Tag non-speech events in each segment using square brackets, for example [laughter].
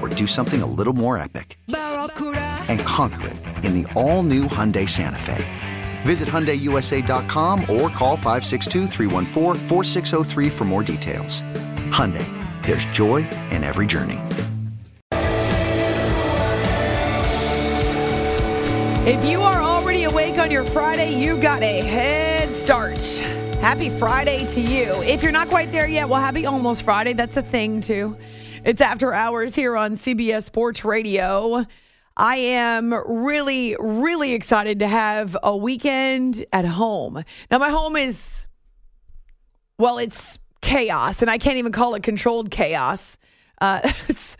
or do something a little more epic? And conquer it in the all new Hyundai Santa Fe. Visit HyundaiUSA.com or call 562 for more details. Hyundai, there's joy in every journey. If you are already awake on your Friday, you got a head start. Happy Friday to you. If you're not quite there yet, well, happy almost Friday. That's a thing, too. It's after hours here on CBS Sports Radio. I am really, really excited to have a weekend at home. Now, my home is, well, it's chaos, and I can't even call it controlled chaos. Uh,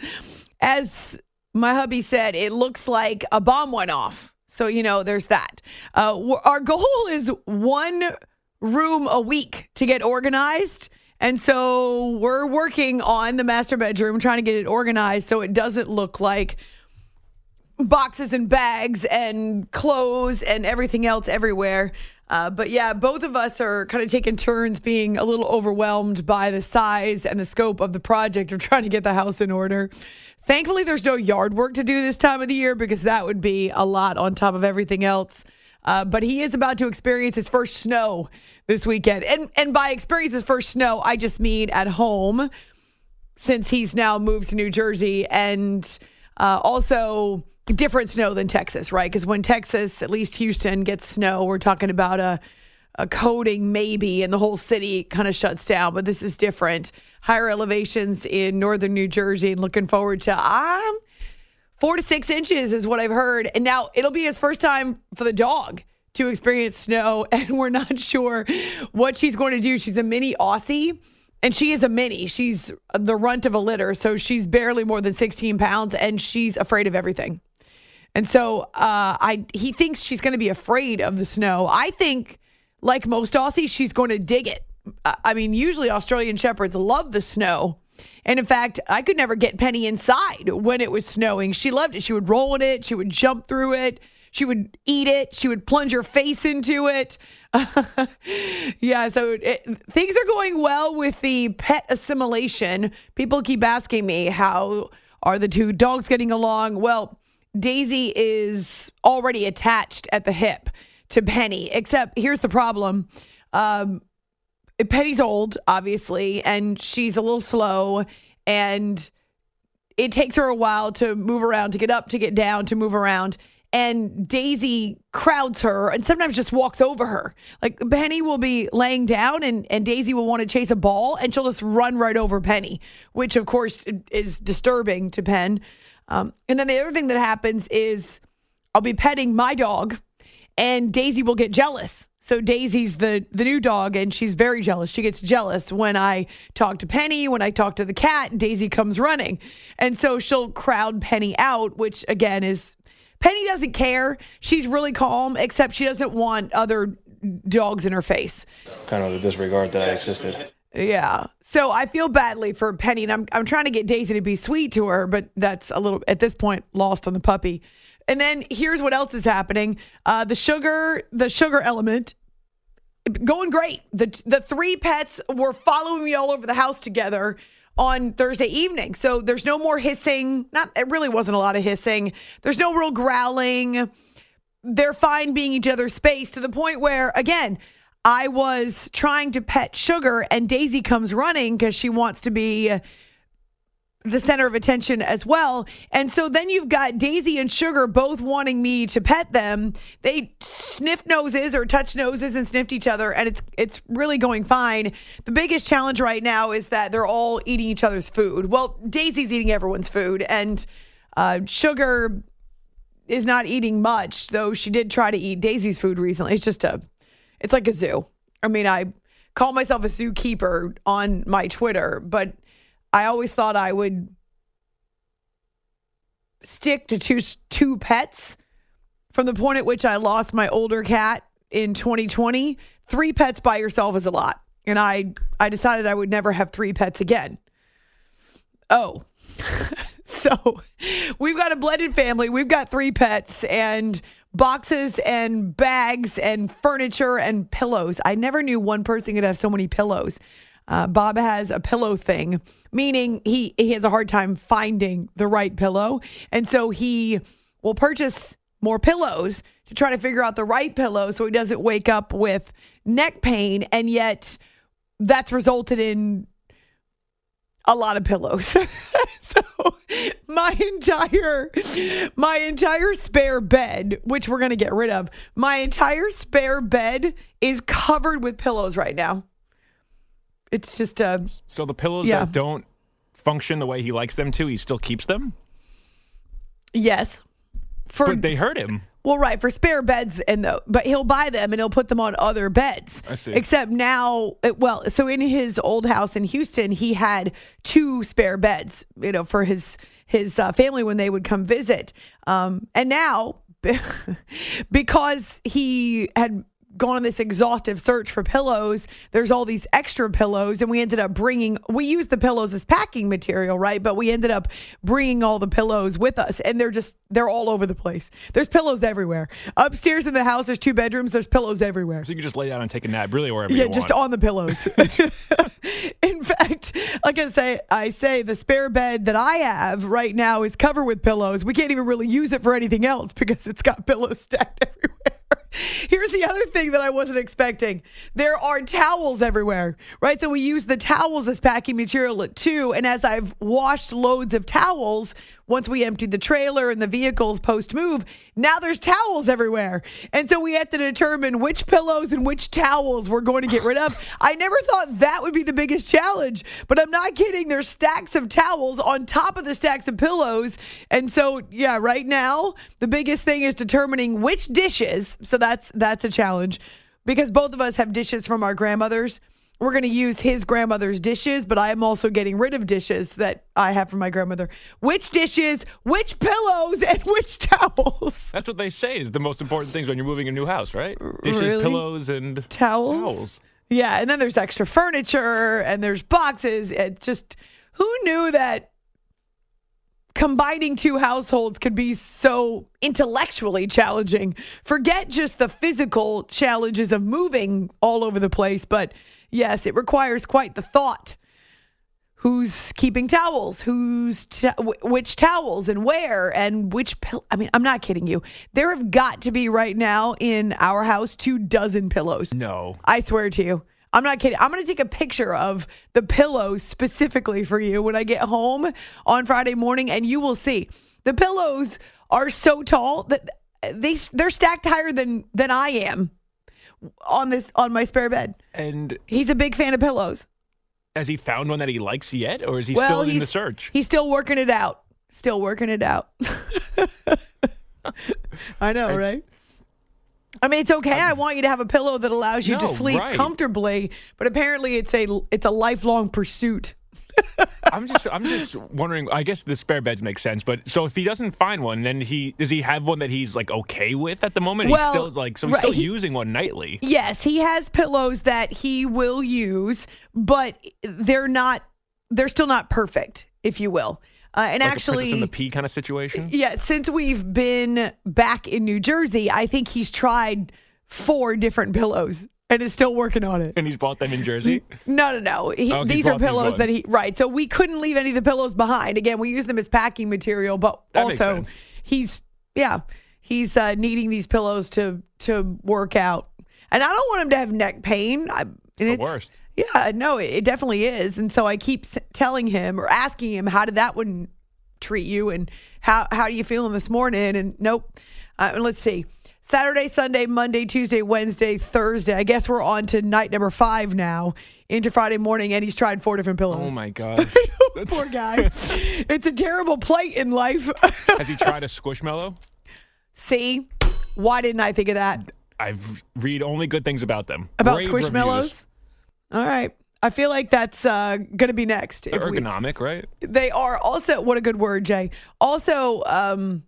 [laughs] as my hubby said, it looks like a bomb went off. So, you know, there's that. Uh, our goal is one room a week to get organized. And so we're working on the master bedroom, trying to get it organized so it doesn't look like boxes and bags and clothes and everything else everywhere. Uh, but yeah, both of us are kind of taking turns being a little overwhelmed by the size and the scope of the project of trying to get the house in order. Thankfully, there's no yard work to do this time of the year because that would be a lot on top of everything else. Uh, but he is about to experience his first snow this weekend. And and by experience his first snow, I just mean at home since he's now moved to New Jersey and uh, also different snow than Texas, right? Because when Texas, at least Houston, gets snow, we're talking about a a coating maybe and the whole city kind of shuts down but this is different higher elevations in northern new jersey and looking forward to um, four to six inches is what I've heard. And now it'll be his first time for the dog to experience snow, [laughs] and we're not sure what she's going to do. She's a mini Aussie. And she is a mini. She's the runt of a litter. So she's barely more than 16 pounds and she's afraid of everything. And so uh, I he thinks she's going to be afraid of the snow. I think, like most Aussies, she's going to dig it. I mean, usually Australian Shepherds love the snow. And in fact, I could never get Penny inside when it was snowing. She loved it. She would roll in it, she would jump through it, she would eat it, she would plunge her face into it. [laughs] yeah, so it, things are going well with the pet assimilation. People keep asking me, how are the two dogs getting along? Well, Daisy is already attached at the hip to Penny, except here's the problem. Um, Penny's old, obviously, and she's a little slow, and it takes her a while to move around, to get up, to get down, to move around. And Daisy crowds her and sometimes just walks over her. Like Penny will be laying down and, and Daisy will want to chase a ball and she'll just run right over Penny, which of course is disturbing to Penn. Um, and then the other thing that happens is I'll be petting my dog and Daisy will get jealous so Daisy's the the new dog and she's very jealous. She gets jealous when I talk to Penny, when I talk to the cat, Daisy comes running. And so she'll crowd Penny out, which again is Penny doesn't care. She's really calm except she doesn't want other dogs in her face. Kind of the disregard that I existed. Yeah. So I feel badly for Penny and I'm I'm trying to get Daisy to be sweet to her, but that's a little at this point lost on the puppy. And then here's what else is happening. Uh, the sugar, the sugar element going great. The the three pets were following me all over the house together on Thursday evening. So there's no more hissing. Not it really wasn't a lot of hissing. There's no real growling. They're fine being each other's space to the point where again, I was trying to pet Sugar and Daisy comes running because she wants to be the center of attention as well. And so then you've got Daisy and Sugar both wanting me to pet them. They sniff noses or touch noses and sniffed each other and it's it's really going fine. The biggest challenge right now is that they're all eating each other's food. Well, Daisy's eating everyone's food and uh, Sugar is not eating much, though she did try to eat Daisy's food recently. It's just a it's like a zoo. I mean, I call myself a zookeeper on my Twitter, but I always thought I would stick to two two pets from the point at which I lost my older cat in 2020. Three pets by yourself is a lot. And I I decided I would never have three pets again. Oh. [laughs] so, we've got a blended family. We've got three pets and boxes and bags and furniture and pillows. I never knew one person could have so many pillows. Uh, Bob has a pillow thing, meaning he he has a hard time finding the right pillow, and so he will purchase more pillows to try to figure out the right pillow so he doesn't wake up with neck pain, and yet that's resulted in a lot of pillows. [laughs] so my entire my entire spare bed, which we're going to get rid of, my entire spare bed is covered with pillows right now. It's just uh So the pillows Yeah. that don't function the way he likes them to, he still keeps them. yes. For But they hurt him. Well, right for spare beds, and the, but he'll buy them and he'll put them on other beds. I see. Except now, it- well, so in his old house in Houston, he had two spare beds, you know, for his his uh, family when they would come visit. Um, and now, [laughs] because he had gone on this exhaustive search for pillows, there's all these extra pillows, and we ended up bringing. We used the pillows as packing material, right? But we ended up bringing all the pillows with us, and they're just they're all over the place. There's pillows everywhere. Upstairs in the house, there's two bedrooms. There's pillows everywhere. So you can just lay down and take a nap, really wherever Yeah, just on the pillows. [laughs] In fact, like I say, I say the spare bed that I have right now is covered with pillows. We can't even really use it for anything else because it's got pillows stacked [laughs] everywhere. [laughs] Here's the other thing that I wasn't expecting. There are towels everywhere, right? So we use the towels as packing material too. And as I've washed loads of towels, once we emptied the trailer and the vehicles post move, now there's towels everywhere. And so we have to determine which pillows and which towels we're going to get rid of. [laughs] I never thought that would be the biggest challenge, but I'm not kidding. There's stacks of towels on top of the stacks of pillows. And so, yeah, right now, the biggest thing is determining which dishes. So that's that's a challenge because both of us have dishes from our grandmothers. We're going to use his grandmother's dishes, but I am also getting rid of dishes that I have from my grandmother. Which dishes, which pillows, [laughs] and which towels? That's what they say is the most important things when you're moving a new house, right? Dishes, Really? pillows, and Towels? Towels. Yeah, and then there's extra furniture and there's boxes. It just who knew that combining two households could be so intellectually challenging. Forget just the physical challenges of moving all over the place, but yes, it requires quite the thought. Who's keeping towels? Who's t- which towels and where and which pill? I mean, I'm not kidding you. There have got to be right now in our house two dozen pillows. no. I swear to you. I'm not kidding. I'm going to take a picture of the pillows specifically for you when I get home on Friday morning and you will see. The pillows are so tall that they they're stacked higher than than I am on this on my spare bed. And He's a big fan of pillows. has he found one that he likes yet, or is he well, still in the search? He's still working it out. Still working it out. [laughs] I know, It's- right? I mean, it's okay. I um, want you to have a pillow that allows you to sleep right. comfortably, but apparently it's a it's a lifelong pursuit. I'm just, I'm just wondering. I guess the spare beds make sense, but so if he doesn't find one, then he does he have one that he's like okay with at the moment? Well, he's still like, so he's right, still he- using one nightly. Yes, he has pillows that he will use, but they're not they're still not perfect, if you will. Uh, and Like actually, in the pea kind of situation. yeah, since we've been back in New Jersey, I think he's tried four different pillows and is still working on it. And he's bought them in Jersey. [laughs] No, no, no. He, Oh, he these are pillows that he right. So we couldn't leave any of the pillows behind. Again, we use them as packing material, but That also he's yeah, he's uh, needing these pillows to to work out. And I don't want him to have neck pain. I, and the worst. Yeah, no, it, it definitely is. And so I keep s- telling him or asking him, how did that one treat you? And how how do you feeling this morning? And nope. Uh, let's see. Saturday, Sunday, Monday, Tuesday, Wednesday, Thursday. I guess we're on to night number five now into Friday morning, and he's tried four different pillows. Oh my [laughs] god. Poor [laughs] guy. it's a terrible plight in life. [laughs] Has he tried a squishmallow? See, why didn't I think of that? I've read only good things about them. About Rave squishmallows? reviews. All right. I feel like that's uh, going to be next. They're if we- ergonomic, right? they are also what a good word jay also um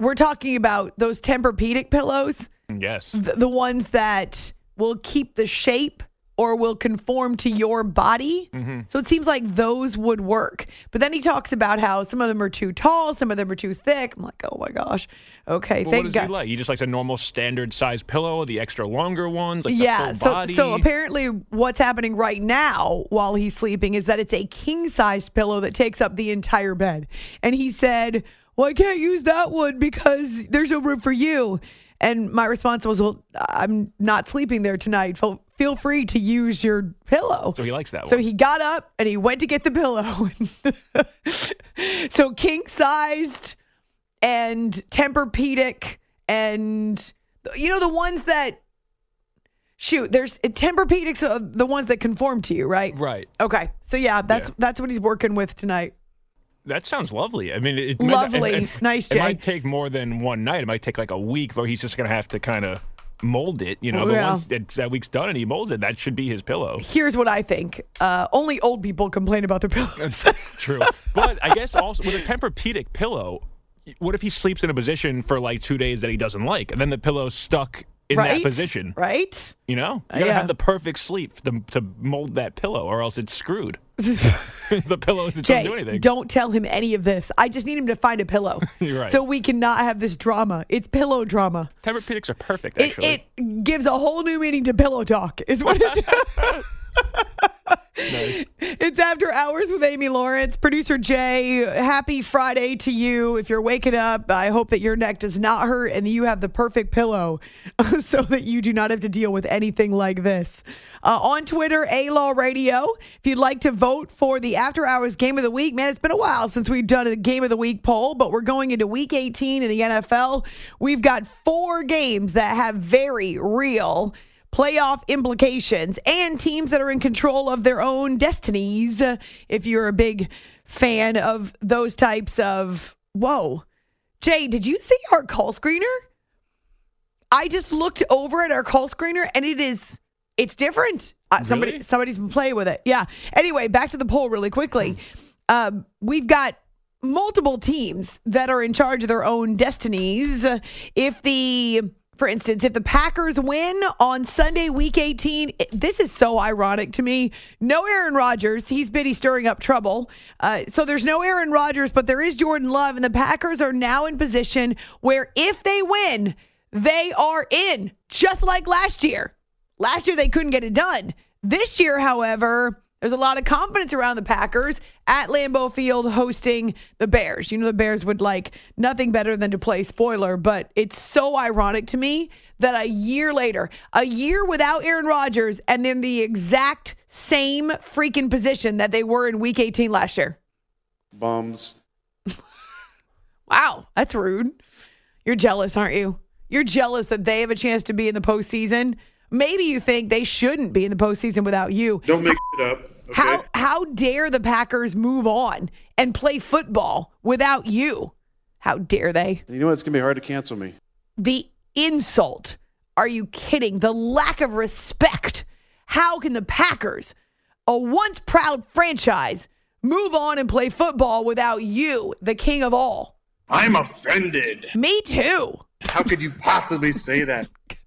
we're talking about those tempur-pedic pillows. Yes. the, the ones that will keep the shape or will conform to your body. Mm-hmm. so it seems like those would work. But then he talks about how some of them are too tall some of them are too thick. I'm like oh my gosh. Okay Well, what thank does god. he like? He just likes a normal standard size pillow, the extra longer ones, like yeah so so apparently what's happening right now while he's sleeping is that it's a king sized pillow that takes up the entire bed. And he said well i can't use that one because there's no room for you. And my response was well i'm not sleeping there tonight. Feel, feel free to use your pillow. So he likes that one. so he got up and he went to get the pillow. [laughs] So king sized and Tempur-Pedic and you know the ones that shoot there's Tempur-Pedics the ones that conform to you right? Right. okay. So yeah that's Yeah. that's what he's working with tonight That sounds lovely. I mean, it, it- Lovely. it- it- Nice, It might take more than one night. It might take like a week, where he's just gonna have to kind of mold it. You know, but yeah. once that, that week's done and he molds it, that should be his pillow. here's what I think uh, only old people complain about their pillows That's, [laughs] that's true. But I guess also with a Tempur-Pedic pillow, what if he sleeps in a position for like two days that he doesn't like, and then the pillow's stuck in right that position? right You know, you gotta Yeah. have the perfect sleep to, to mold that pillow, or else it's screwed. [laughs] the pillow doesn't Jay, do anything. don't tell him any of this. I just need him to find a pillow. [laughs] Right. So we cannot have this drama. It's pillow drama. Tempur-Pedics are perfect, It, actually. it gives a whole new meaning to pillow talk, is what it [laughs] does. It's after hours with Amy Lawrence, producer Jay. Happy Friday to you. If you're waking up, I hope that your neck does not hurt and you have the perfect pillow [laughs] so that you do not have to deal with anything like this. Uh, on Twitter, A Law Radio. If you'd like to vote for the after hours game of the week, man, it's been a while since we've done a game of the week poll, but we're going into week 18 in the NFL. We've got four games that have very real playoff implications and teams that are in control of their own destinies. If you're a big fan of those types of, whoa. Jay, did you see our call screener? I just looked over at our call screener and it is, it's different. Uh, Somebody somebody's been playing with it. Yeah. Anyway, back to the poll really quickly. Um, we've got multiple teams that are in charge of their own destinies. If the, for instance, if the Packers win on Sunday, week 18, this is so ironic to me. No Aaron Rodgers. He's busy stirring up trouble. Uh, so there's no Aaron Rodgers, but there is Jordan Love. And the Packers are now in position where if they win, they are in, just like last year. Last year, they couldn't get it done. This year, however, there's a lot of confidence around the Packers at Lambeau Field hosting the Bears. You know, the Bears would like nothing better than to play spoiler, but it's so ironic to me that a year later, a year without Aaron Rodgers, and then the exact same freaking position that they were in week 18 last year. bums. [laughs] Wow, that's rude. You're jealous, aren't you? You're jealous that they have a chance to be in the postseason. Maybe you think they shouldn't be in the postseason without you. Don't make it up. Okay? How how dare the Packers move on and play football without you? How dare they? You know what? It's gonna be hard to cancel me. The insult. Are you kidding? The lack of respect. How can the Packers, a once proud franchise, move on and play football without you, the king of all? I'm offended. Me too. How could you possibly say that? [laughs]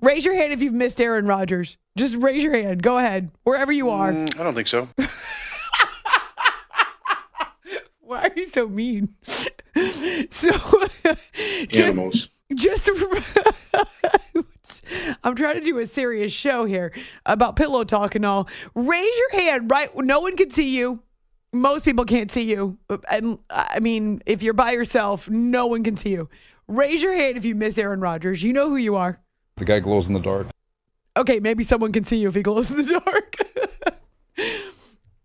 Raise your hand if you've missed Aaron Rodgers. Just raise your hand. Go ahead. Wherever you are. Mm, I don't think so. [laughs] Why are you so mean? [laughs] so [laughs] just Animals. just I'm trying to do a serious show here about pillow talk and all. Raise your hand, right? No one can see you. Most people can't see you. And I mean, if you're by yourself, no one can see you. Raise your hand if you miss Aaron Rodgers. You know who you are. The guy glows in the dark. Okay, maybe someone can see you if he glows in the dark. [laughs]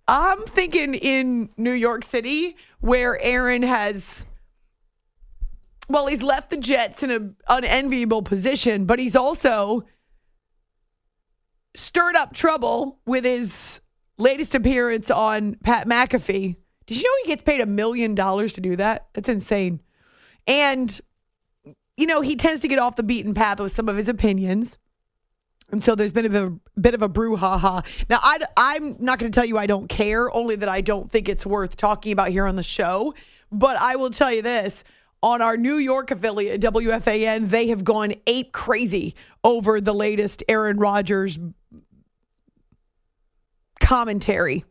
I'm thinking in New York City where Aaron has well, he's left the Jets in an unenviable position, but he's also stirred up trouble with his latest appearance on Pat McAfee. Did you know he gets paid a million dollars to do that? That's insane. And, you know, he tends to get off the beaten path with some of his opinions. And so there's been a bit of a, bit of a brouhaha. Now, I, I'm not going to tell you I don't care, only that I don't think it's worth talking about here on the show. But I will tell you this on our New York affiliate, WFAN, they have gone ape crazy over the latest Aaron Rodgers commentary.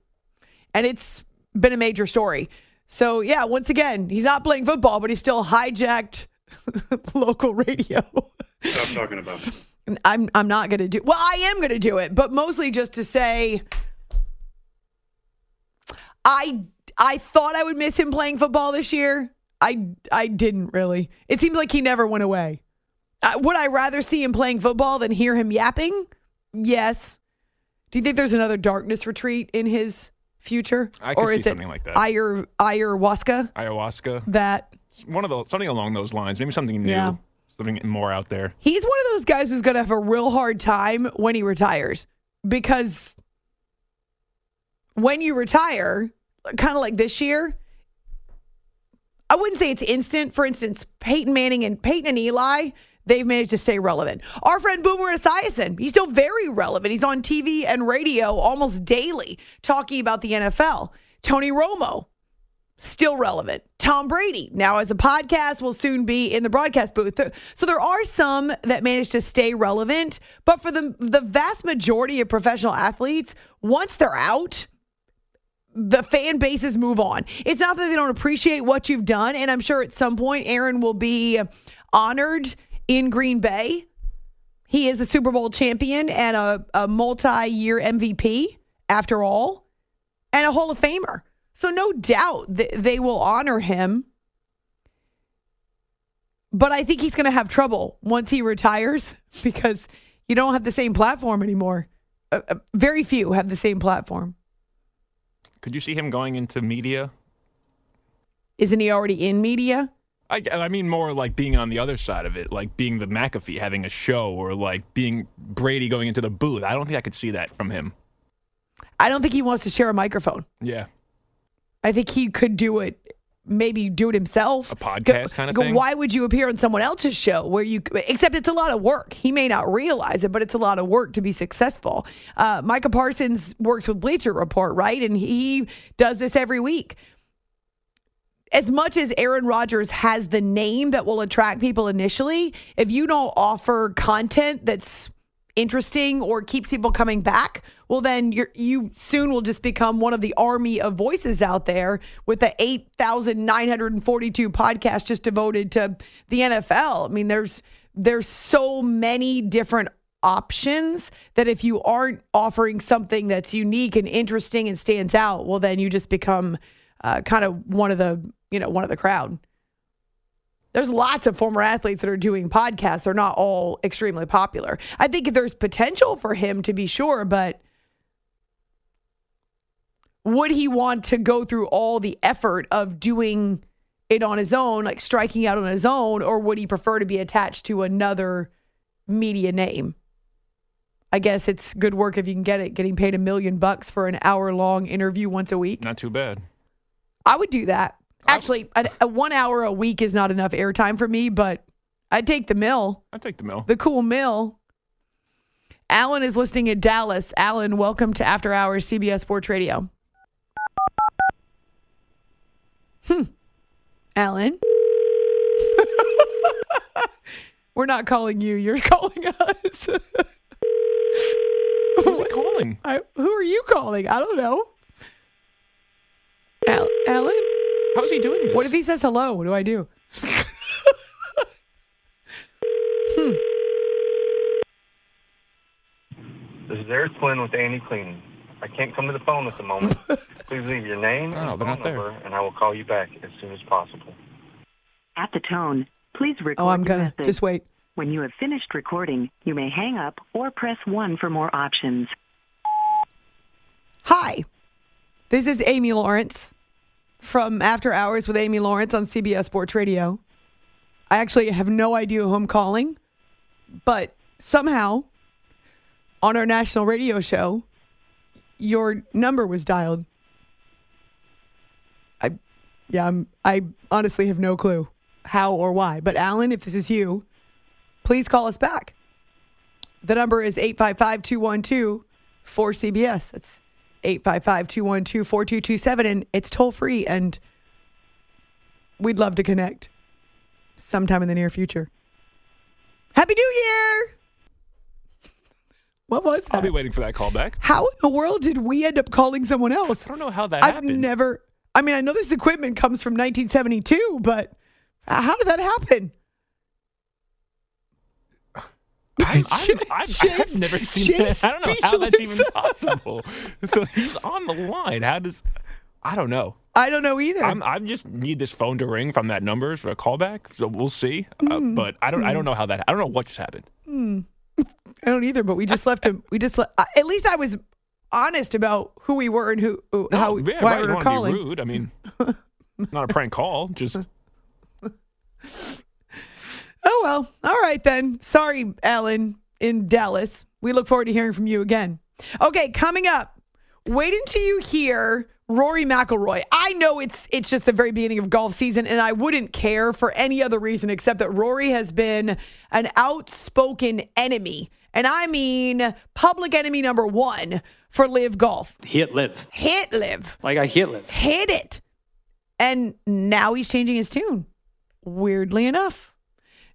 And it's been a major story. So, yeah, once again, he's not playing football, but he still hijacked [laughs] local radio. Stop talking about it. I'm I'm not going to do. Well, I am going to do it, but mostly just to say I I thought I would miss him playing football this year. I I didn't really. It seems like he never went away. Uh, would I rather see him playing football than hear him yapping? Yes. Do you think there's another darkness retreat in his future, or is it something like that. Ayahuasca? ayahuasca? Ayahuasca. That One of the something along those lines. Maybe something new. Yeah. Something more out there. He's one of those guys who's going to have a real hard time when he retires because when you retire, kind of like this year, I wouldn't say it's instant. For instance, Peyton Manning and Peyton and Eli, they've managed to stay relevant. Our friend Boomer Esiason, he's still very relevant. He's on TV and radio almost daily talking about the NFL. Tony Romo, still relevant. Tom Brady, now as a podcast, will soon be in the broadcast booth. So there are some that manage to stay relevant, but for the the vast majority of professional athletes, once they're out, the fan bases move on. It's not that they don't appreciate what you've done, and I'm sure at some point Aaron will be honored in Green Bay. He is a Super Bowl champion and a, a multi-year MVP, after all, and a Hall of Famer. So no doubt th- they will honor him. But I think he's going to have trouble once he retires [laughs] because you don't have the same platform anymore. Uh, uh, very few have the same platform. Could you see him going into media? Isn't he already in media? I, I mean, more like being on the other side of it, like being the McAfee, having a show, or like being Brady going into the booth. I don't think I could see that from him. I don't think he wants to share a microphone. Yeah. I think he could do it, maybe do it himself. A podcast kind of Go, thing? Why would you appear on someone else's show where you, except it's a lot of work. He may not realize it, but it's a lot of work to be successful. Uh, Micah Parsons works with Bleacher Report, right? And he does this every week. As much as Aaron Rodgers has the name that will attract people initially, if you don't offer content that's interesting or keeps people coming back, well, then you soon will just become one of the army of voices out there with the 8,942 podcasts just devoted to the NFL. I mean, there's there's so many different options that if you aren't offering something that's unique and interesting and stands out, well, then you just become uh, kind of one of the you know one of the crowd. There's lots of former athletes that are doing podcasts. They're not all extremely popular. I think there's potential for him to be sure, but would he want to go through all the effort of doing it on his own, like striking out on his own, or would he prefer to be attached to another media name? I guess it's good work if you can get it, getting paid a million bucks for an hour long interview once a week. Not too bad. I would do that. Actually, a, a one hour a week is not enough airtime for me, but I'd take the mill, I'd take the mill. the cool mill. Alan is listening in Dallas. Alan, welcome to After Hours CBS Sports Radio. Hmm. Alan? [laughs] We're not calling you. You're [laughs] calling us. Who's he calling? I, who are you calling? I don't know. Al- Alan? How is he doing this? What if he says hello? What do I do? hmm. This is Eric Quinn with Andy Cleaning. I can't come to the phone at the moment. [laughs] Please leave your name Oh, and phone not there. number, and I will call you back as soon as possible. At the tone, please record Oh, I'm your gonna message. just wait. When you have finished recording, you may hang up or press 1 for more options. Hi, this is Amy Lawrence from After Hours with Amy Lawrence on CBS Sports Radio. I actually have no idea who I'm calling, but somehow on our national radio show, your number was dialed. I, yeah, I'm, I honestly have no clue how or why. But Alan, if this is you, please call us back. The number is 855 212 4CBS. That's 855 212 4227. And it's toll free. And we'd love to connect sometime in the near future. Happy New Year! [laughs] What was that? I'll be waiting for that call back. How in the world did we end up calling someone else? I don't know how that I've happened. never, I mean, I know this equipment comes from 1972, but how did that happen? I'm, I'm, Jay- I'm, Jay's- I've never seen Jay's that. I don't know how that's even possible. [laughs] so he's on the line. How does? I don't know. I don't know either. I'm, I just need this phone to ring from that number for a callback. So we'll see. Uh, Hmm. but I don't. I don't know how that. I don't know what just happened. I don't either, but we just left him. We just, le- uh, at least I was honest about who we were and who, who No, how, yeah, why right. we were calling. rude. I mean, [laughs] not a prank call. Just [laughs] Oh, well. All right, then. Sorry, Alan in Dallas. We look forward to hearing from you again. Okay, coming up, wait until you hear Rory McIlroy. I know it's it's just the very beginning of golf season, and I wouldn't care for any other reason except that Rory has been an outspoken enemy, and I mean public enemy number one for LIV Golf. hit live. Hit Live, Like I hit live. hit it, and now he's changing his tune. Weirdly enough,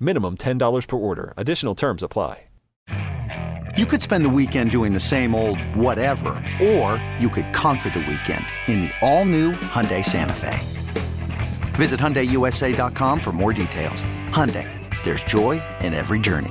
Minimum $10 per order. Additional terms apply. You could spend the weekend doing the same old whatever, or you could conquer the weekend in the all-new Hyundai Santa Fe. Visit HyundaiUSA.com for more details. Hyundai, there's joy in every journey.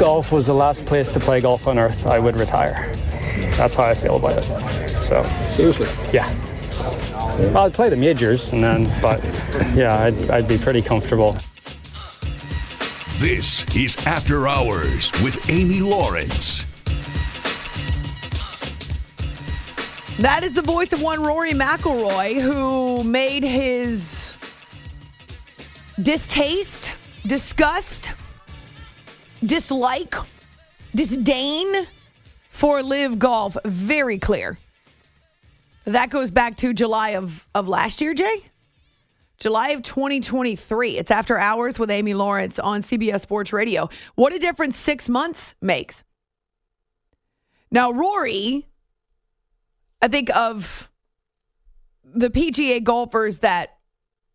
Golf was the last place to play golf on earth, I would retire. That's how I feel about it. So seriously, yeah. Well, I'd play the majors and then, but yeah, I'd, I'd be pretty comfortable. This is After Hours with Amy Lawrence. That is the voice of one Rory McIlroy who made his distaste, disgust, dislike, disdain for LIV Golf very clear. That goes back to July of, of last year, Jay? July of 2023. It's After Hours with Amy Lawrence on CBS Sports Radio. What a difference six months makes. Now, Rory, I think of the PGA golfers that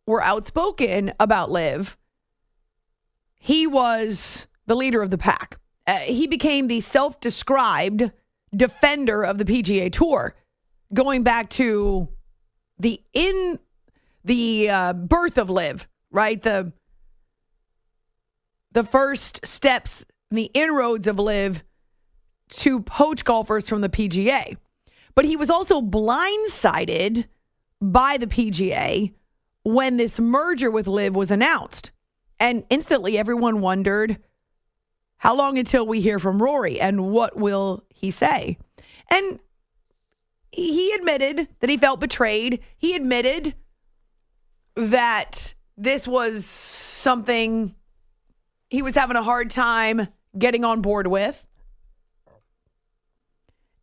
were outspoken about LIV. He was the leader of the pack. Uh, he became the self described defender of the PGA Tour, going back to the in the uh, birth of LIV, right? The the first steps, the inroads of LIV to poach golfers from the PGA. But he was also blindsided by the PGA when this merger with LIV was announced. And instantly everyone wondered how long until we hear from Rory and what will he say? And he admitted that he felt betrayed. He admitted that this was something he was having a hard time getting on board with.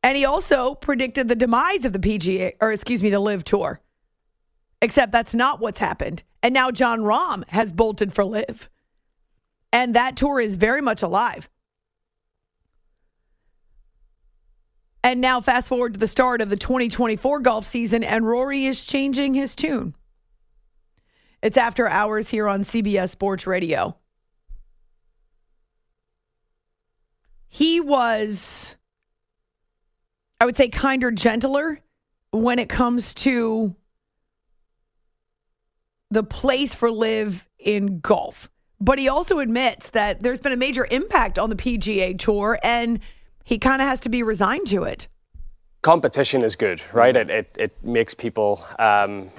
And he also predicted the demise of the PGA, or excuse me, the LIV Tour. Except that's not what's happened. And now Jon Rahm has bolted for LIV. And that tour is very much alive. And now, fast forward to the start of the 2024 golf season, and Rory is changing his tune. It's after hours here on CBS Sports Radio. He was, I would say, kinder, gentler when it comes to the place for LIV in golf. But he also admits that there's been a major impact on the PGA Tour and he kind of has to be resigned to it. Competition is good, right? It, it, it makes people, um,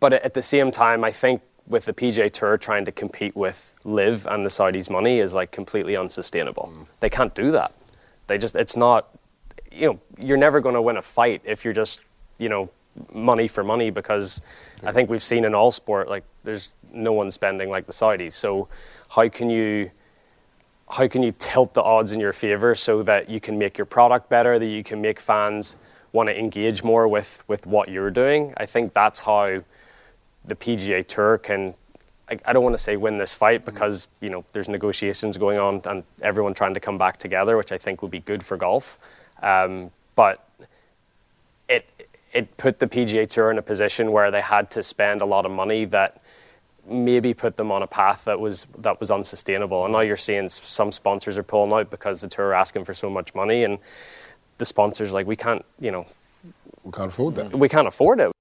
but at the same time, I think with the PGA Tour trying to compete with LIV and the Saudis' money is like completely unsustainable. Mm. They can't do that. They just, it's not, you know, you're never going to win a fight if you're just, you know, money for money because I think we've seen in all sport like there's no one spending like the Saudis. So how can you how can you tilt the odds in your favor so that you can make your product better, that you can make fans want to engage more with with what you're doing? I think that's how the PGA Tour can. I, I don't want to say win this fight because you know there's negotiations going on and everyone trying to come back together, which I think will be good for golf. Um, but it it put the PGA Tour in a position where they had to spend a lot of money that maybe put them on a path that was that was unsustainable. And now you're seeing some sponsors are pulling out because the tour are asking for so much money, and the sponsors like we can't, you know, we can't afford that. We can't afford it.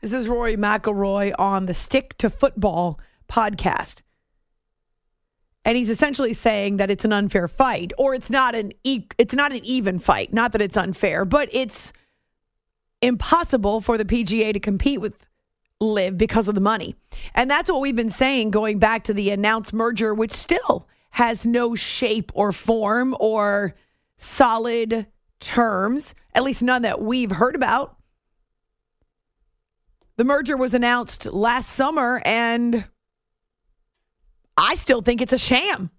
This is Rory McIlroy on the Stick to Football podcast. And he's essentially saying that it's an unfair fight, or it's not an e- it's not an even fight. Not that it's unfair, but it's impossible for the PGA to compete with LIV because of the money. And that's what we've been saying going back to the announced merger, which still has no shape or form or solid terms, at least none that we've heard about. The merger was announced last summer, and I still think it's a sham.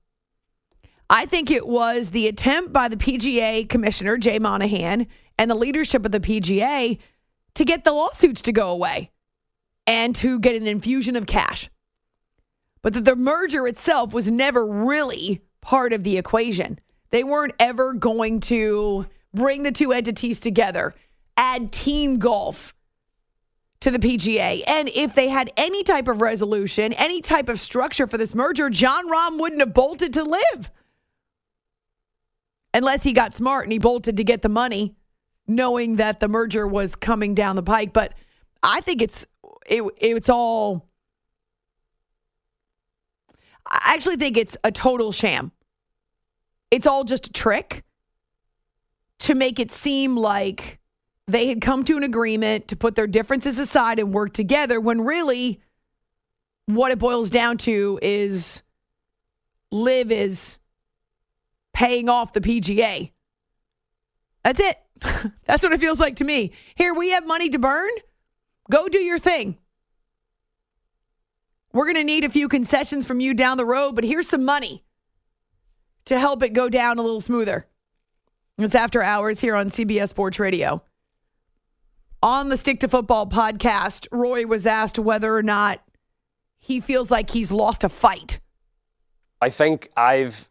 I think it was the attempt by the PGA commissioner, Jay Monahan, and the leadership of the PGA to get the lawsuits to go away and to get an infusion of cash. But that the merger itself was never really part of the equation. They weren't ever going to bring the two entities together, add team golf to the PGA. And if they had any type of resolution, any type of structure for this merger, Jon Rahm wouldn't have bolted to LIV. Unless he got smart and he bolted to get the money, knowing that the merger was coming down the pike. But I think it's it, it's all. I actually think it's a total sham. It's all just a trick to make it seem like they had come to an agreement to put their differences aside and work together when really what it boils down to is LIV is paying off the PGA. That's it. [laughs] That's what it feels like to me. Here we have money to burn. Go do your thing. We're going to need a few concessions from you down the road, but here's some money to help it go down a little smoother. It's after hours here on CBS Sports Radio. On the Stick to Football podcast, Roy was asked whether or not he feels like he's lost a fight. I think I've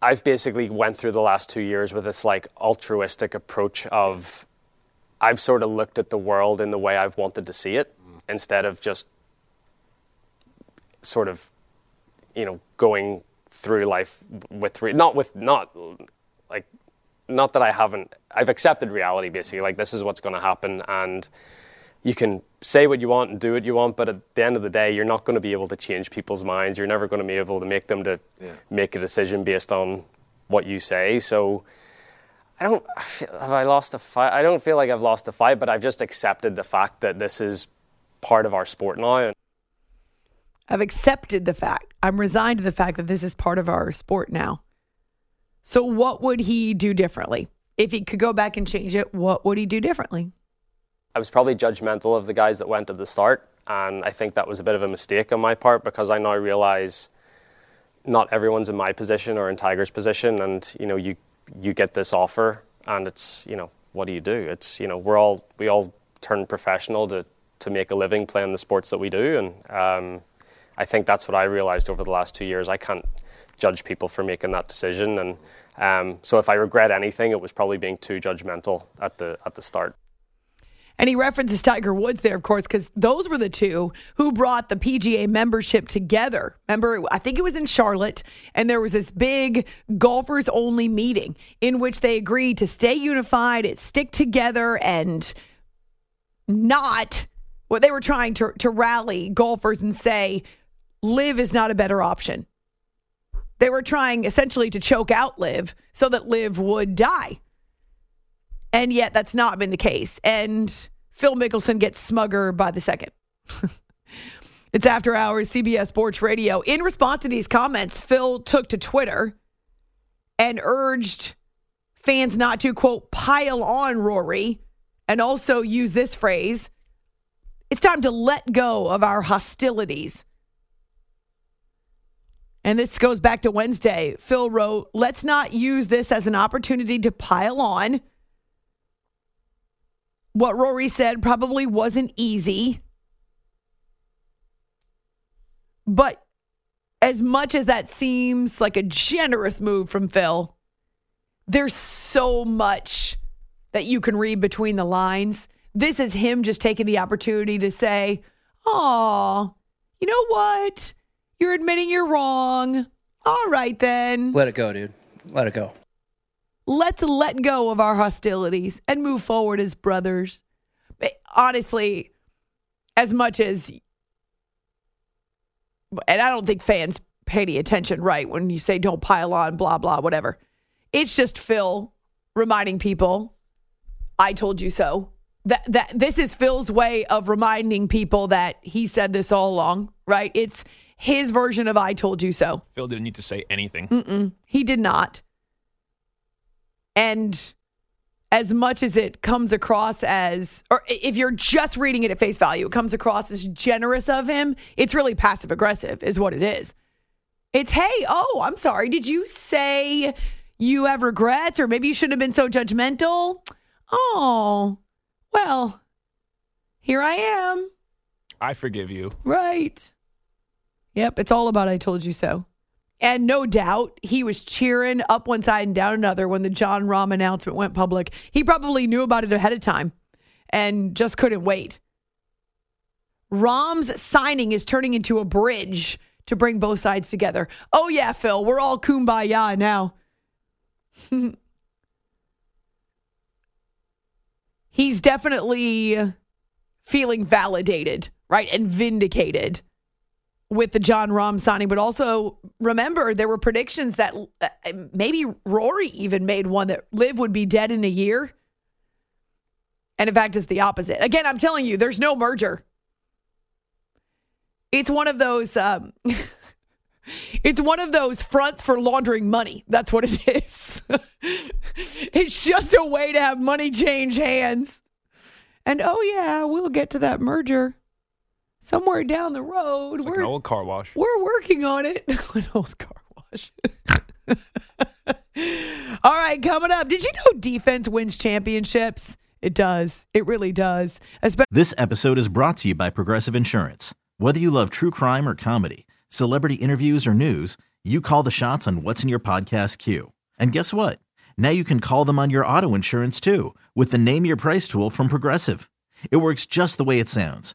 I've basically went through the last 2 years with this like altruistic approach of I've sort of looked at the world in the way I've wanted to see it mm. instead of just sort of, you know, going through life with re- not with not like not that I haven't I've accepted reality basically like this is what's going to happen and you can say what you want and do what you want, but at the end of the day, you're not going to be able to change people's minds. You're never going to be able to make them to Yeah. make a decision based on what you say. So I don't feel- have I lost a fight. I don't feel like I've lost a fight, but I've just accepted the fact that this is part of our sport now. I've accepted the fact. I'm resigned to the fact that this is part of our sport now. So, what would he do differently? If he could go back and change it, what would he do differently? I was probably judgmental of the guys that went at the start, and I think that was a bit of a mistake on my part because I now realize not everyone's in my position or in Tiger's position, and you know you you get this offer, and it's you know what do you do? It's you know we're all we all turn professional to to make a living playing the sports that we do, and um, I think that's what I realized over the last two years. I can't judge people for making that decision, and um, so if I regret anything, it was probably being too judgmental at the at the start. And he references Tiger Woods there, of course, because those were the two who brought the PGA membership together. Remember, I think it was in Charlotte, and there was this big golfers only meeting in which they agreed to stay unified, stick together, and not what they were trying to, to rally golfers and say, LIV is not a better option. They were trying essentially to choke out LIV so that LIV would die. And yet that's not been the case. And Phil Mickelson gets smugger by the second. [laughs] it's after hours, CBS Sports Radio. In response to these comments, Phil took to Twitter and urged fans not to, quote, pile on Rory and also use this phrase it's time to let go of our hostilities. And this goes back to Wednesday. Phil wrote, let's not use this as an opportunity to pile on. What Rory said probably wasn't easy. But as much as that seems like a generous move from Phil, there's so much that you can read between the lines. This is him just taking the opportunity to say, Oh, you know what? You're admitting you're wrong. All right, then. Let it go, dude. Let it go. Let's let go of our hostilities and move forward as brothers. But honestly, as much as, and I don't think fans pay any attention, right? When you say don't pile on, blah, blah, whatever. It's just Phil reminding people, I told you so. That, that this is Phil's way of reminding people that he said this all along, right? It's his version of I told you so. Phil didn't need to say anything. Mm-mm, he did not. And as much as it comes across as, or if you're just reading it at face value, it comes across as generous of him. It's really passive aggressive, is what it is. It's, hey, oh, I'm sorry. Did you say you have regrets or maybe you shouldn't have been so judgmental? Oh, well, here I am. I forgive you. Right. Yep, it's all about I told you so. And no doubt he was cheering up one side and down another when the Jon Rahm announcement went public. He probably knew about it ahead of time and just couldn't wait. Rahm's signing is turning into a bridge to bring both sides together. Oh, yeah, Phil, we're all kumbaya now. [laughs] He's definitely feeling validated, right? And vindicated with the Jon Rahm signing, but also remember there were predictions that uh, maybe Rory even made one that LIV would be dead in a year. And in fact, it's the opposite. Again, I'm telling you, there's no merger. It's one of those. Um, [laughs] it's one of those fronts for laundering money. That's what it [laughs] is. it's just a way to have money change hands. And oh yeah, we'll get to that merger somewhere down the road. It's like we're, an old car wash. we're working on it. [laughs] an old car wash. [laughs] All right, coming up. Did you know defense wins championships? It does. It really does. Especially This episode is brought to you by Progressive Insurance. Whether you love true crime or comedy, celebrity interviews or news, you call the shots on what's in your podcast queue. And guess what? Now you can call them on your auto insurance too with the Name Your Price tool from Progressive. It works just the way it sounds.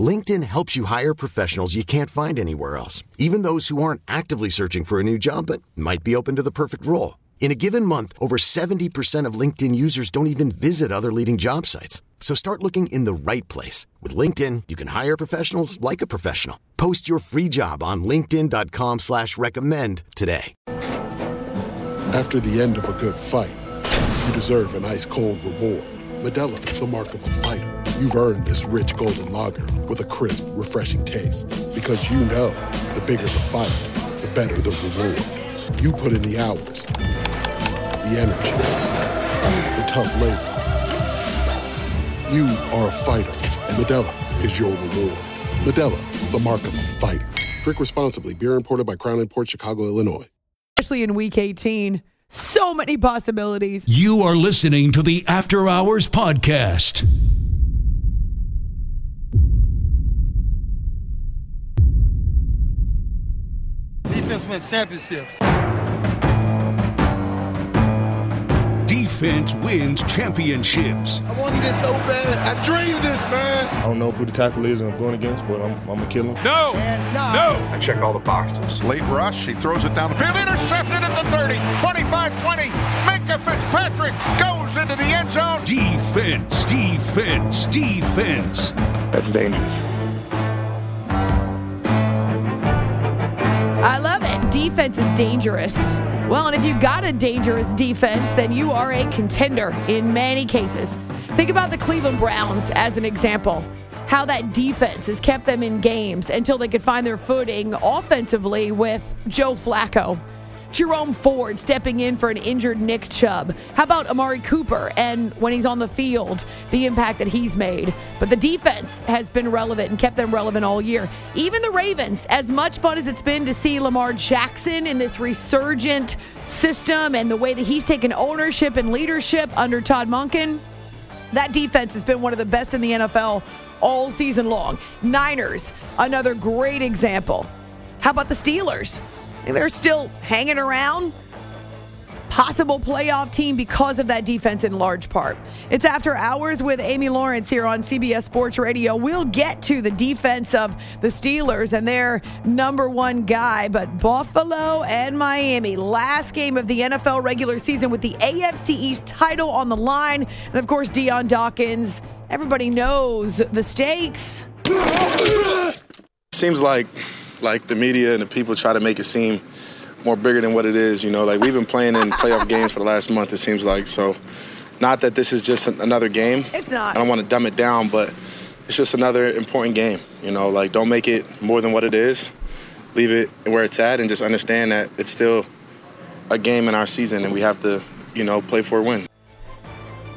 LinkedIn helps you hire professionals you can't find anywhere else, even those who aren't actively searching for a new job but might be open to the perfect role. In a given month, over 70% of LinkedIn users don't even visit other leading job sites. So start looking in the right place. With LinkedIn, you can hire professionals like a professional. Post your free job on linkedin.com slash recommend today. After the end of a good fight, you deserve an ice-cold reward. Modelo is the mark of a fighter. You've earned this rich golden lager with a crisp, refreshing taste. Because you know, the bigger the fight, the better the reward. You put in the hours, the energy, the tough labor. You are a fighter, and Modelo is your reward. Modelo, the mark of a fighter. Drink responsibly. Beer imported by Crown Port Chicago, Illinois. Especially in week 18. So many possibilities. You are listening to the After Hours Podcast. Defense wins championships. Defense wins championships. I wanted this so bad. I dreamed this, man. I don't know who the tackle is I'm going against, but I'm, I'm going to kill him. No! No! I check all the boxes. Late rush. He throws it down the field. Intercepted at the 30. 25-20. Minkah Fitzpatrick goes into the end zone. Defense, defense, defense. That's dangerous. I love it. Defense is dangerous. Well, and if you got a dangerous defense, then you are a contender in many cases. Think about the Cleveland Browns as an example. How that defense has kept them in games until they could find their footing offensively with Joe Flacco. Jerome Ford stepping in for an injured Nick Chubb. How about Amari Cooper and when he's on the field, the impact that he's made? But the defense has been relevant and kept them relevant all year. Even the Ravens, as much fun as it's been to see Lamar Jackson in this resurgent system and the way that he's taken ownership and leadership under Todd Monken, that defense has been one of the best in the NFL all season long. Niners, another great example. How about the Steelers? They're still hanging around. Possible playoff team because of that defense in large part. It's after hours with Amy Lawrence here on CBS Sports Radio. We'll get to the defense of the Steelers and their number one guy, but Buffalo and Miami, last game of the NFL regular season with the AFC East title on the line. And of course, Dion Dawkins. Everybody knows the stakes. Seems like like the media and the people try to make it seem more bigger than what it is. You know, like we've been playing in playoff games for the last month. It seems like so. Not that this is just another game. It's not. I don't want to dumb it down, but it's just another important game. You know, like don't make it more than what it is. Leave it where it's at, and just understand that it's still a game in our season, and we have to, you know, play for a win.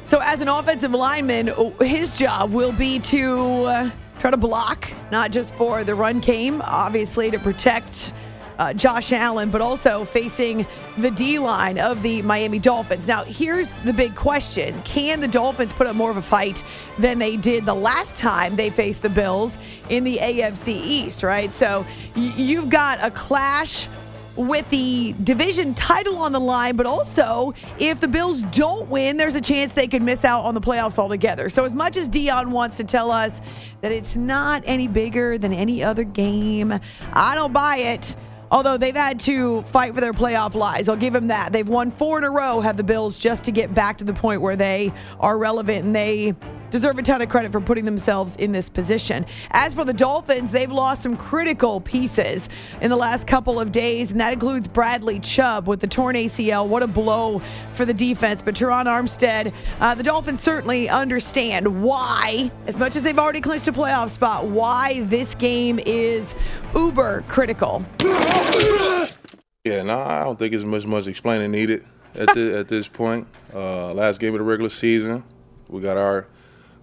So, as an offensive lineman, his job will be to uh, try to block, not just for the run game, obviously to protect uh, Josh Allen, but also facing the D line of the Miami Dolphins. Now, here's the big question Can the Dolphins put up more of a fight than they did the last time they faced the Bills in the AFC East, right? So, y- you've got a clash with the division title on the line, but also if the Bills don't win, there's a chance they could miss out on the playoffs altogether. So, as much as Dion wants to tell us that it's not any bigger than any other game, I don't buy it. Although they've had to fight for their playoff lives. I'll give them that. They've won four in a row, have the Bills, just to get back to the point where they are relevant and they deserve a ton of credit for putting themselves in this position. As for the Dolphins, they've lost some critical pieces in the last couple of days, and that includes Bradley Chubb with the torn ACL. What a blow for the defense. But Terron Armstead, uh, the Dolphins certainly understand why, as much as they've already clinched a playoff spot, why this game is uber critical. Yeah, no, I don't think it's much much explaining needed at the, at this point. Uh, last game of the regular season, we got our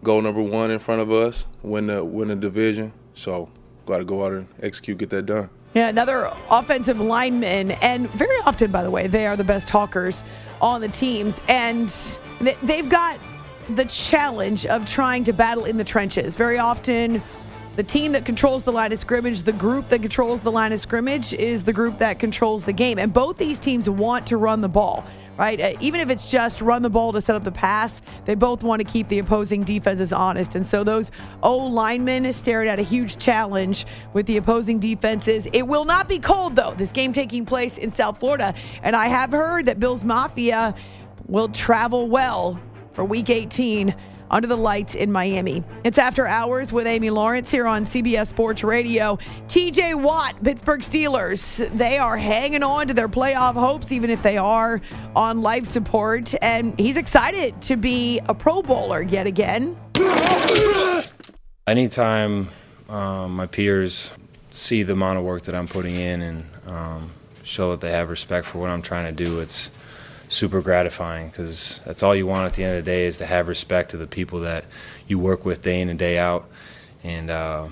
goal number one in front of us, win the win the division. So, got to go out and execute, get that done. Yeah, another offensive lineman, and very often, by the way, they are the best talkers on the teams, and they've got the challenge of trying to battle in the trenches. Very often, the team that controls the line of scrimmage, the group that controls the line of scrimmage is the group that controls the game. And both these teams want to run the ball right? Uh, even if it's just run the ball to set up the pass, they both want to keep the opposing defenses honest. And so those O linemen staring at a huge challenge with the opposing defenses. It will not be cold, though. This game taking place in South Florida. And I have heard that Bills Mafia will travel well for week 18 under the lights in Miami. It's after hours with Amy Lawrence here on CBS Sports Radio. TJ Watt, Pittsburgh Steelers, they are hanging on to their playoff hopes, even if they are on life support. And he's excited to be a Pro Bowler yet again. Anytime um, my peers see the amount of work that I'm putting in and um, show that they have respect for what I'm trying to do, it's super gratifying because that's all you want at the end of the day is to have respect to the people that you work with day in and day out and uh,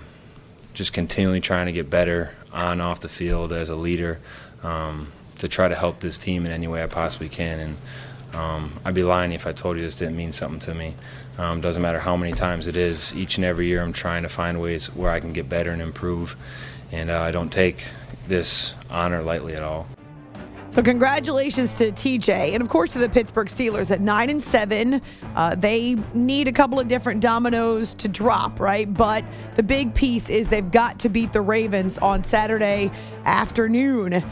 just continually trying to get better on off the field as a leader um, to try to help this team in any way I possibly can. And um, I'd be lying if I told you this didn't mean something to me. Um, doesn't matter how many times it is. Each and every year, I'm trying to find ways where I can get better and improve. And uh, I don't take this honor lightly at all. So congratulations to TJ, and of course to the Pittsburgh Steelers at nine and seven. Uh, they need a couple of different dominoes to drop, right? But the big piece is they've got to beat the Ravens on Saturday afternoon.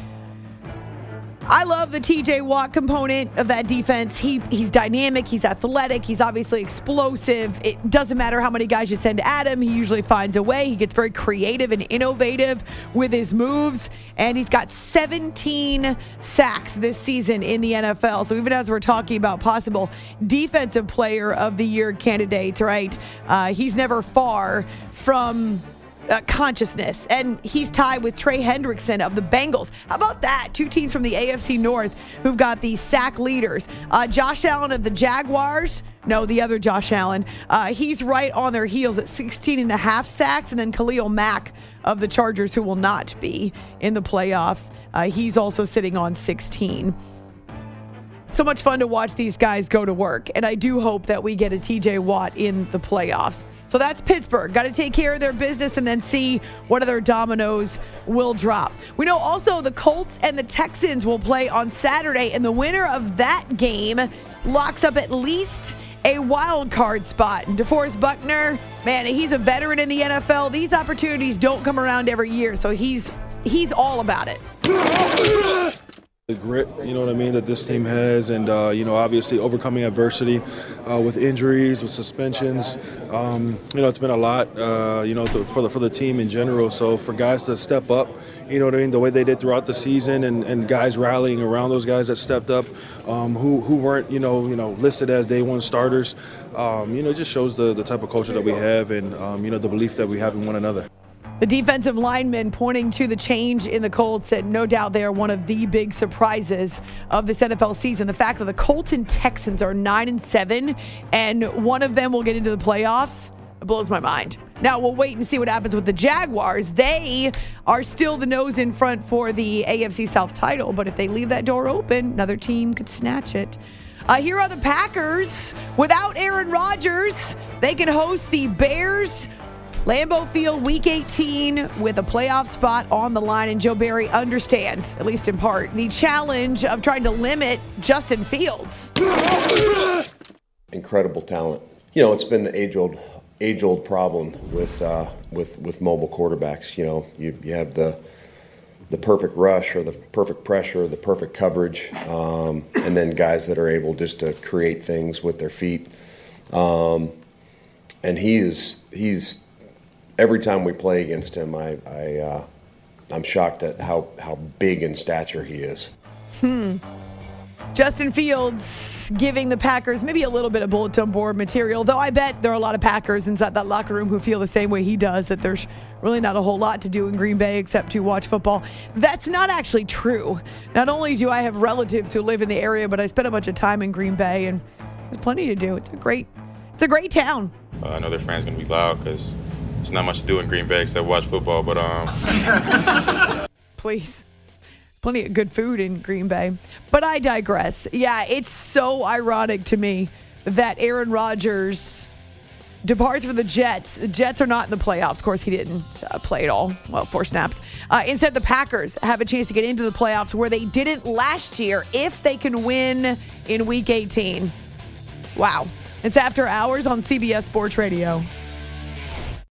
I love the TJ Watt component of that defense. He he's dynamic, he's athletic, he's obviously explosive. It doesn't matter how many guys you send at him, he usually finds a way. He gets very creative and innovative with his moves, and he's got 17 sacks this season in the NFL. So even as we're talking about possible defensive player of the year candidates, right? Uh, he's never far from uh, consciousness. And he's tied with Trey Hendrickson of the Bengals. How about that? Two teams from the AFC North who've got the sack leaders. Uh, Josh Allen of the Jaguars. No, the other Josh Allen. Uh, he's right on their heels at 16 and a half sacks. And then Khalil Mack of the Chargers, who will not be in the playoffs. Uh, he's also sitting on 16 so much fun to watch these guys go to work. And I do hope that we get a TJ Watt in the playoffs. So that's Pittsburgh. Got to take care of their business and then see what other dominoes will drop. We know also the Colts and the Texans will play on Saturday, and the winner of that game locks up at least a wild card spot. And DeForest Buckner, man, he's a veteran in the NFL. These opportunities don't come around every year, so he's he's all about it. The grit, you know what I mean, that this team has, and uh, you know, obviously overcoming adversity uh, with injuries, with suspensions. Um, you know, it's been a lot, uh, you know, for the for the team in general. So for guys to step up, you know what I mean, the way they did throughout the season, and, and guys rallying around those guys that stepped up, um, who who weren't, you know, you know, listed as day one starters. Um, you know, it just shows the the type of culture that we have, and um, you know, the belief that we have in one another. The defensive lineman pointing to the change in the Colts said no doubt they are one of the big surprises of this NFL season. The fact that the Colts and Texans are 9 and 7 and one of them will get into the playoffs blows my mind. Now we'll wait and see what happens with the Jaguars. They are still the nose in front for the AFC South title, but if they leave that door open, another team could snatch it. Uh, here are the Packers. Without Aaron Rodgers, they can host the Bears Lambeau Field, Week 18, with a playoff spot on the line, and Joe Barry understands, at least in part, the challenge of trying to limit Justin Fields. Incredible talent. You know, it's been the age-old, age-old problem with uh, with with mobile quarterbacks. You know, you you have the the perfect rush or the perfect pressure, or the perfect coverage, um, and then guys that are able just to create things with their feet. Um, and he is he's every time we play against him, I, I uh, I'm shocked at how how big in stature he is. Hmm. Justin Fields giving the Packers maybe a little bit of bulletin board material, though I bet there are a lot of Packers inside that locker room who feel the same way he does that there's really not a whole lot to do in Green Bay except to watch football. That's not actually true. Not only do I have relatives who live in the area, but I spent a bunch of time in Green Bay and there's plenty to do. It's a great it's a great town. Uh, I know their fans going to be loud because there's not much to do in Green Bay except watch football, but um. [laughs] Please. Plenty of good food in Green Bay. But I digress. Yeah, it's so ironic to me that Aaron Rodgers departs for the Jets. The Jets are not in the playoffs. Of course, he didn't uh, play at all. Well, four snaps. Uh, instead, the Packers have a chance to get into the playoffs where they didn't last year if they can win in Week 18. Wow. It's After Hours on CBS Sports Radio.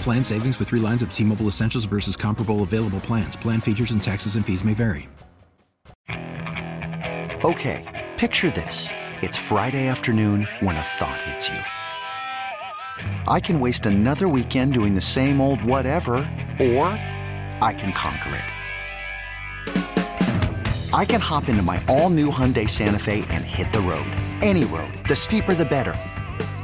Plan savings with three lines of T Mobile Essentials versus comparable available plans. Plan features and taxes and fees may vary. Okay, picture this. It's Friday afternoon when a thought hits you. I can waste another weekend doing the same old whatever, or I can conquer it. I can hop into my all new Hyundai Santa Fe and hit the road. Any road. The steeper, the better.